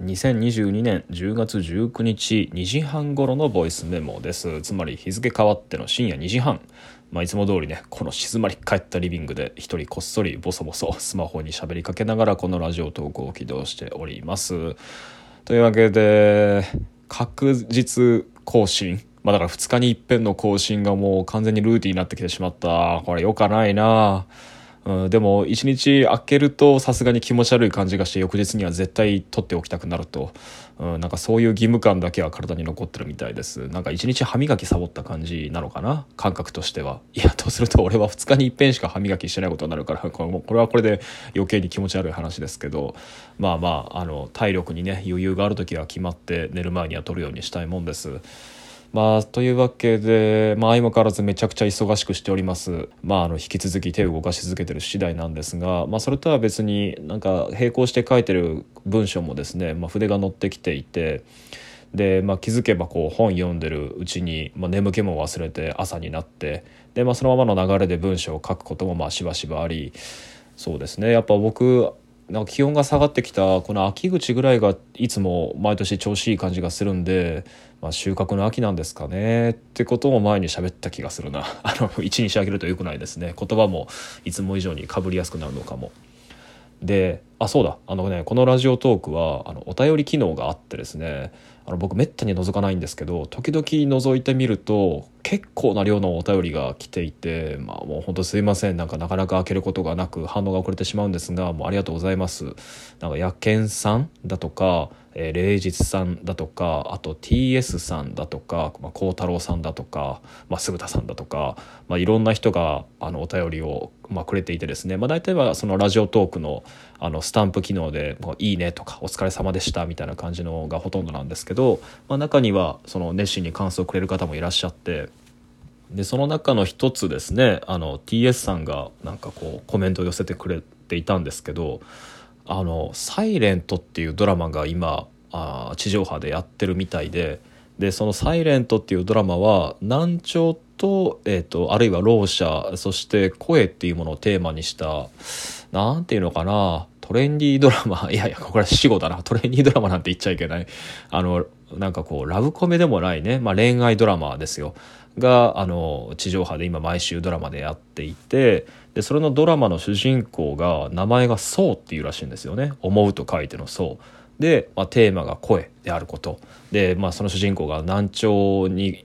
2022年10月19日2時半頃のボイスメモです。つまり日付変わっての深夜2時半。まあ、いつも通りねこの静まり返ったリビングで一人こっそりボソボソスマホに喋りかけながらこのラジオトークを起動しております。というわけで確実更新。まあだから2日に一遍の更新がもう完全にルーティンになってきてしまった。これよかないな。あうん、でも一日空けるとさすがに気持ち悪い感じがして翌日には絶対取っておきたくなると、うん、なんかそういう義務感だけは体に残ってるみたいです。なんか一日歯磨きサボった感じなのかな？感覚としては。いやとすると俺は2日に一遍しか歯磨きしてないことになるからこれこれはこれで余計に気持ち悪い話ですけど。まあまああの体力にね余裕がある時は決まって寝る前には取るようにしたいもんです。まあ、というわけで、まあ、相変わらずめちゃくちゃ忙しくしております。まあ、あの、引き続き手を動かし続けてる次第なんですが、まあ、それとは別になんか並行して書いてる文章もですね、まあ、筆が乗ってきていて、で、まあ、気づけばこう本読んでるうちに、まあ、眠気も忘れて朝になってで、まあ、そのままの流れで文章を書くこともまあしばしばありそうですねやっぱ僕なんか気温が下がってきたこの秋口ぐらいがいつも毎年調子いい感じがするんで、まあ、収穫の秋なんですかねってことも前に喋った気がするな あの一日あげるとよくないですね言葉もいつも以上にかぶりやすくなるのかも。であそうだ。あのねこのラジオトークはあのお便り機能があってですねあの僕めったに覗かないんですけど時々覗いてみると結構な量のお便りが来ていてまあもうほんとすいません。なんかなかなか開けることがなく反応が遅れてしまうんですがもうありがとうございます。なんか野犬さんだとかえー、霊実さんだとかあと TS さんだとか孝、太郎さんだとか、まあ、鈴田さんだとか、まあ、いろんな人があのお便りを、まあ、くれていてですね、まあ、大体はそのラジオトークのあのスタンプ機能で「もういいね」とか「お疲れ様でした」みたいな感じのがほとんどなんですけど、まあ、中にはその熱心に感想をくれる方もいらっしゃって。でその中の一つですねあの TS さんがなんかこうコメントを寄せてくれていたんですけどあの「サイレントっていうドラマが今あ地上波でやってるみたいででその「サイレントっていうドラマは難聴と,、えーと、あるいはろう者そして声っていうものをテーマにした何て言うのかなトレンディードラマ。いやいやこれは死語だな。トレンディードラマなんて言っちゃいけない。あのなんかこうラブコメでもないね、まあ、恋愛ドラマですよ。があの地上波で今毎週ドラマでやっていてでそれのドラマの主人公が名前が「そう」っていうらしいんですよね「思う」と書いての「そう」で、まあ、テーマが声であること。で、まあ、その主人公が難聴に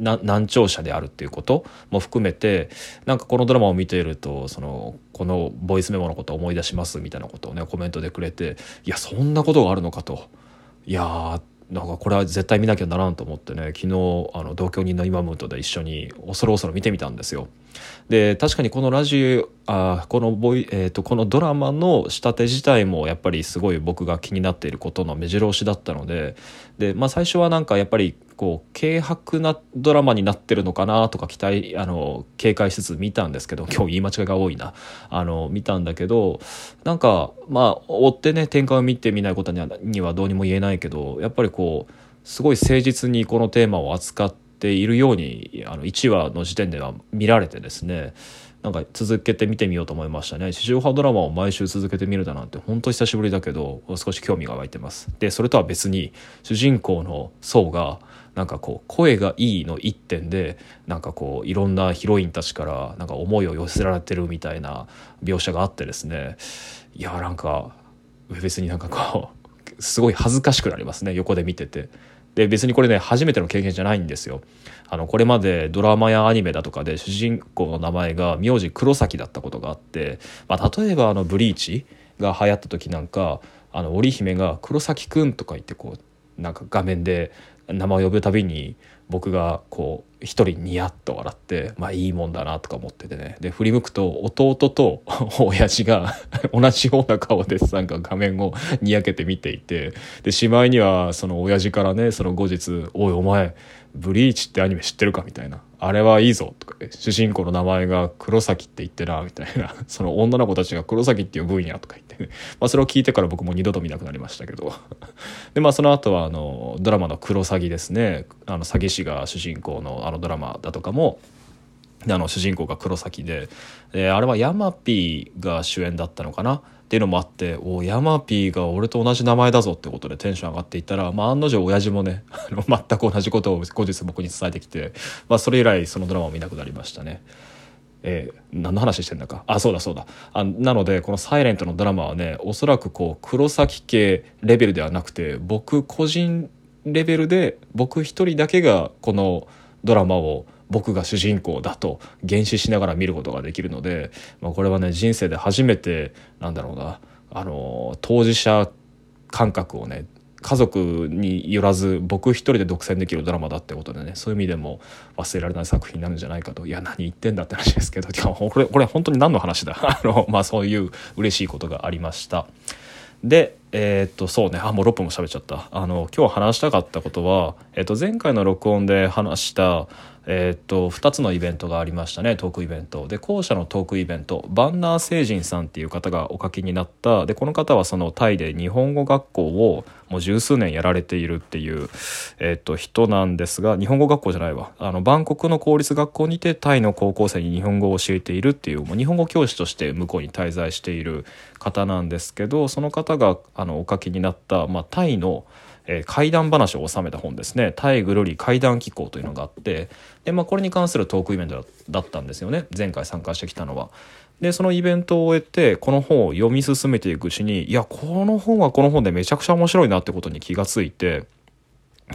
難聴者であるっていうことも含めてなんかこのドラマを見ているとそのこのボイスメモのことを思い出しますみたいなことをねコメントでくれていやそんなことがあるのかと。いやなんかこれは絶対見なきゃならんと思ってね昨日あの同居人のイマムとで一緒に恐る恐る見てみたんですよ。で確かにこのラジオあこのボイ、えーと、このドラマの仕立て自体もやっぱりすごい僕が気になっていることの目白押しだったのでで、まあ、最初はなんかやっぱりこう軽薄なドラマになってるのかなとか期待あの警戒しつつ見たんですけど 今日言い間違いが多いな。あの見たんだけどなんかまあ追ってね展開を見てみないことにはにはどうにも言えないけどやっぱりこうすごい誠実にこのテーマを扱ってているようにあの1話の時点では見られてですねなんか続けて見てみようと思いましたね。地上波ドラマを毎週続けてみるだなんて本当久しぶりだけど少し興味が湧いてます。でそれとは別に主人公の層がなんかこう声がいいの一点でなんかこういろんなヒロインたちからなんか思いを寄せられてるみたいな描写があってですね。いやなんか別になんかこうすごい恥ずかしくなりますね。横で見てて。で別にこれね初めての経験じゃないんですよ。あのこれまでドラマやアニメだとかで主人公の名前が名字黒崎だったことがあって、まあ、例えばあのブリーチが流行った時なんかあの織姫が「黒崎くん」とか言ってこうなんか画面で名前を呼ぶたびに僕がこう一人ニヤッと笑ってまあいいもんだなとか思っててねで振り向くと弟と 親父が 同じような顔でなんか画面をにやけて見ていてでしまいにはその親父からねその後日「おいお前ブリーチってアニメ知ってるか?」みたいなあれはいいぞとか主人公の名前が黒崎って言ってなみたいな。その女の子たちが黒崎って呼ぶんやとか言って、まあそれを聞いてから僕も二度と見なくなりましたけど。でまあその後はあのドラマの「クロサギ」ですね。あの詐欺師が主人公のあのドラマだとかもあの主人公が黒崎で。であれはヤマピーが主演だったのかな。っていうのもあっておヤマピーが俺と同じ名前だぞってことでテンション上がっていったら、まあ、案の定親父もね 全く同じことを後日僕に伝えてきて、まあ、それ以来そのドラマを見なくなりましたね。えー、何の話してんだかあそうだそうだあなのでこの「サイレントのドラマはねおそらくこう黒崎家レベルではなくて僕個人レベルで僕一人だけがこのドラマを僕が主人公だと原始しながら見ることができるので、まあ、これはね人生で初めてなんだろうなあの当事者感覚をね家族によらず僕一人で独占できるドラマだってことでねそういう意味でも忘れられない作品になるんじゃないかと。いや何言ってんだって話ですけど これこれ本当に何の話だ？あの、まあ、そういう嬉しいことがありました。でえー、っとそうね。あもう6分も喋っちゃった。あの今日話したかったことは、えー、っと前回の録音で話したえー、っと2つのイベントがありましたねトークイベント。で後者のトークイベント。バンナー星人さんっていう方がお書きになった。でこの方はそのタイで日本語学校をもう十数年やられているっていう、えー、っと人なんですが日本語学校じゃないわ。あのバンコクの公立学校にてタイの高校生に日本語を教えているっていうもう日本語教師として向こうに滞在している方なんですけどその方があのお書きになった、まあ、タイの「えー、怪談話を収めた本ですね「タイぐるり怪談機構」というのがあってで、まあ、これに関するトークイベントだったんですよね前回参加してきたのは。でそのイベントを終えてこの本を読み進めていくうちにいやこの本はこの本でめちゃくちゃ面白いなってことに気がついて。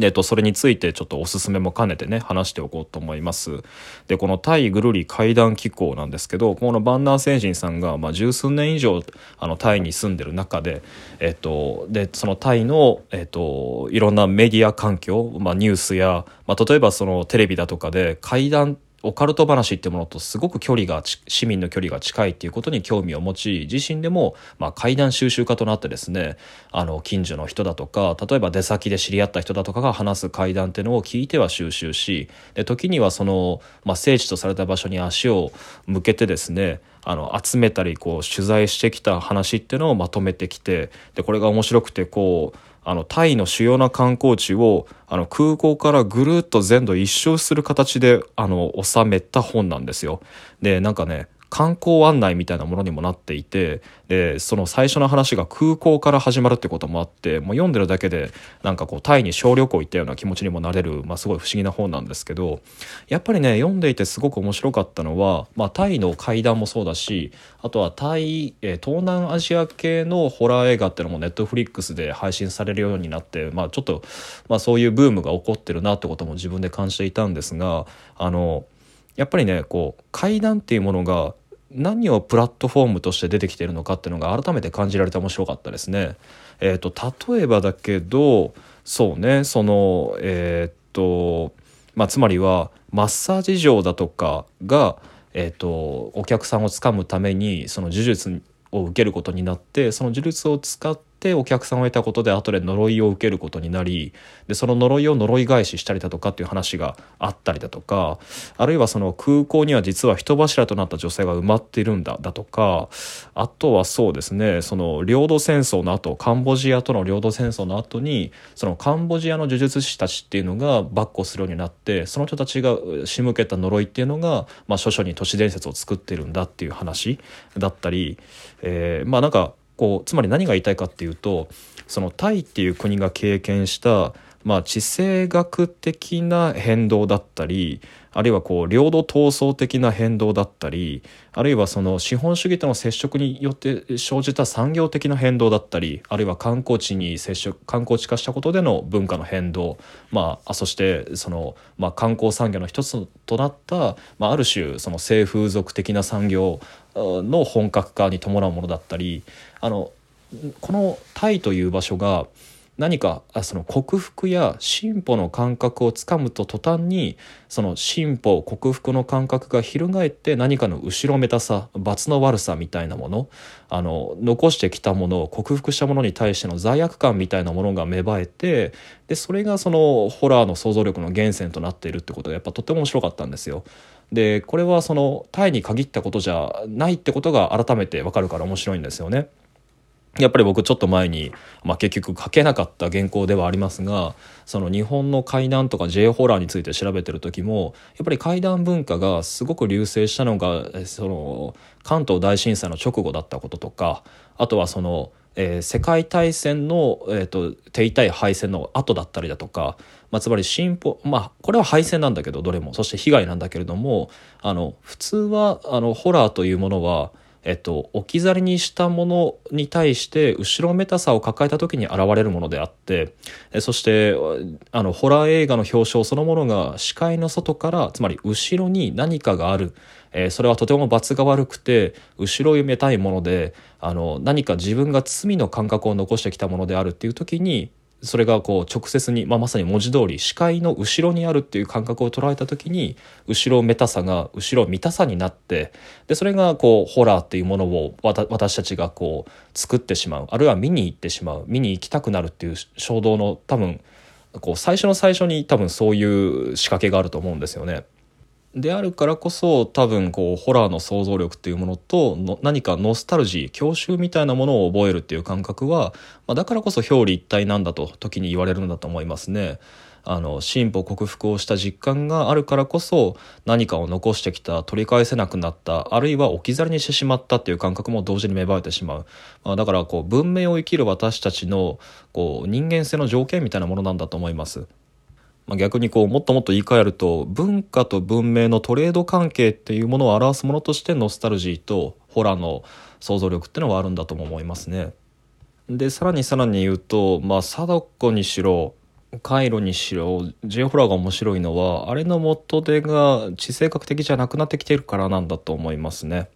えっと、それについてちょっとおすすめも兼ねてね話しておこうと思います。でこの対ぐるり階段機構なんですけどこのバンナー星人さんが、まあ、十数年以上あのタイに住んでる中で,、えっと、でそのタイの、えっと、いろんなメディア環境、まあ、ニュースや、まあ、例えばそのテレビだとかで階段オカルト話ってものとすごく距離が市民の距離が近いっていうことに興味を持ち自身でもまあ怪談収集家となってですねあの近所の人だとか例えば出先で知り合った人だとかが話す怪談っていうのを聞いては収集しで時にはその、まあ、聖地とされた場所に足を向けてですねあの集めたりこう取材してきた話っていうのをまとめてきてでこれが面白くてこうあのタイの主要な観光地をあの空港からぐるっと全土一周する形であの収めた本なんですよ。でなんかね観光案内みたいなものにもなっていてでその最初の話が空港から始まるってこともあってもう読んでるだけでなんかこうタイに小旅行行ったような気持ちにもなれる、まあ、すごい不思議な本なんですけどやっぱりね読んでいてすごく面白かったのは、まあ、タイの怪談もそうだしあとはタイ、え東南アジア系のホラー映画っていうのもネットフリックスで配信されるようになって、まあ、ちょっと、まあ、そういうブームが起こってるなってことも自分で感じていたんですがあのやっぱりねこう怪談っていうものが何をプラットフォームとして出てきているのかっていうのが改めて感じられて面白かったですね。えーと、例えばだけどそうねそのえっ、とまあつまりはマッサージ場だとかが、えーとお客さんをつかむためにその呪術を受けることになってその呪術を使ってお客さんを得たことで後で呪いを受けることになりでその呪いを呪い返ししたりだとかっていう話があったりだとかあるいはその空港には実は人柱となった女性が埋まっているんだだとかあとはそうですねその領土戦争の後カンボジアとの領土戦争の後にそのカンボジアの呪術師たちっていうのが跋扈するようになってその人たちが仕向けた呪いっていうのが、まあ、諸々に都市伝説を作ってるんだっていう話だったり、えー、まあなんかこうつまり何が言いたいかっていうとそのタイっていう国が経験したまあ、地政学的な変動だったりあるいはこう領土闘争的な変動だったりあるいはその資本主義との接触によって生じた産業的な変動だったりあるいは観光地に接触観光地化したことでの文化の変動、まあ、そしてその、まあ、観光産業の一つとなった、まあ、ある種その性風俗的な産業の本格化に伴うものだったりあのこのタイという場所が何かその克服や進歩の感覚をつかむと途端にその進歩克服の感覚が翻って何かの後ろめたさ罰の悪さみたいなものあの残してきたものを克服したものに対しての罪悪感みたいなものが芽生えてでそれがそのホラーの想像力の源泉となっているってことがやっぱとても面白かったんですよ。でこれはそのタイに限ったことじゃないってことが改めてわかるから面白いんですよね。やっぱり僕ちょっと前に、まあ、結局書けなかった原稿ではありますがその日本の怪談とか J ホラーについて調べてる時もやっぱり怪談文化がすごく隆盛したのがその関東大震災の直後だったこととかあとはその、えー、世界大戦の、えーと、手痛い敗戦の後だったりだとか、まあ、つまり進歩まあこれは敗戦なんだけどどれも。そして被害なんだけれどもあの普通はあのホラーというものはえっと、置き去りにしたものに対して後ろめたさを抱えた時に現れるものであってそしてあのホラー映画の表彰そのものが視界の外からつまり後ろに何かがある、えー、それはとても罰が悪くて後ろをめたいものであの何か自分が罪の感覚を残してきたものであるっていう時にそれがこう直接に、まあ、まさに文字通り視界の後ろにあるっていう感覚を捉えた時に後ろめたさが後ろ見たさになってでそれがこうホラーっていうものを私たちがこう作ってしまうあるいは見に行ってしまう見に行きたくなるっていう衝動の多分こう最初の最初に多分そういう仕掛けがあると思うんですよね。であるからこそ多分こうホラーの想像力っていうものとの何かノスタルジー郷愁みたいなものを覚えるっていう感覚は、まあ、だからこそ表裏一体なんだと時に言われるんだと思いますね。あの進歩克服をした実感があるからこそ何かを残してきた取り返せなくなったあるいは置き去りにしてしまったっていう感覚も同時に芽生えてしまう、まあ、だからこう文明を生きる私たちのこう人間性の条件みたいなものなんだと思います。まあ、逆にこうもっともっと言い換えると文化と文明のトレード関係っていうものを表すものとしてノスタルジーとホラーの想像力っていうのはあるんだとも思いますね。でさらにさらに言うと、まあ、貞子にしろカイロにしろ J ホラーが面白いのはあれの元手が地政学的じゃなくなってきてるからなんだと思いますね。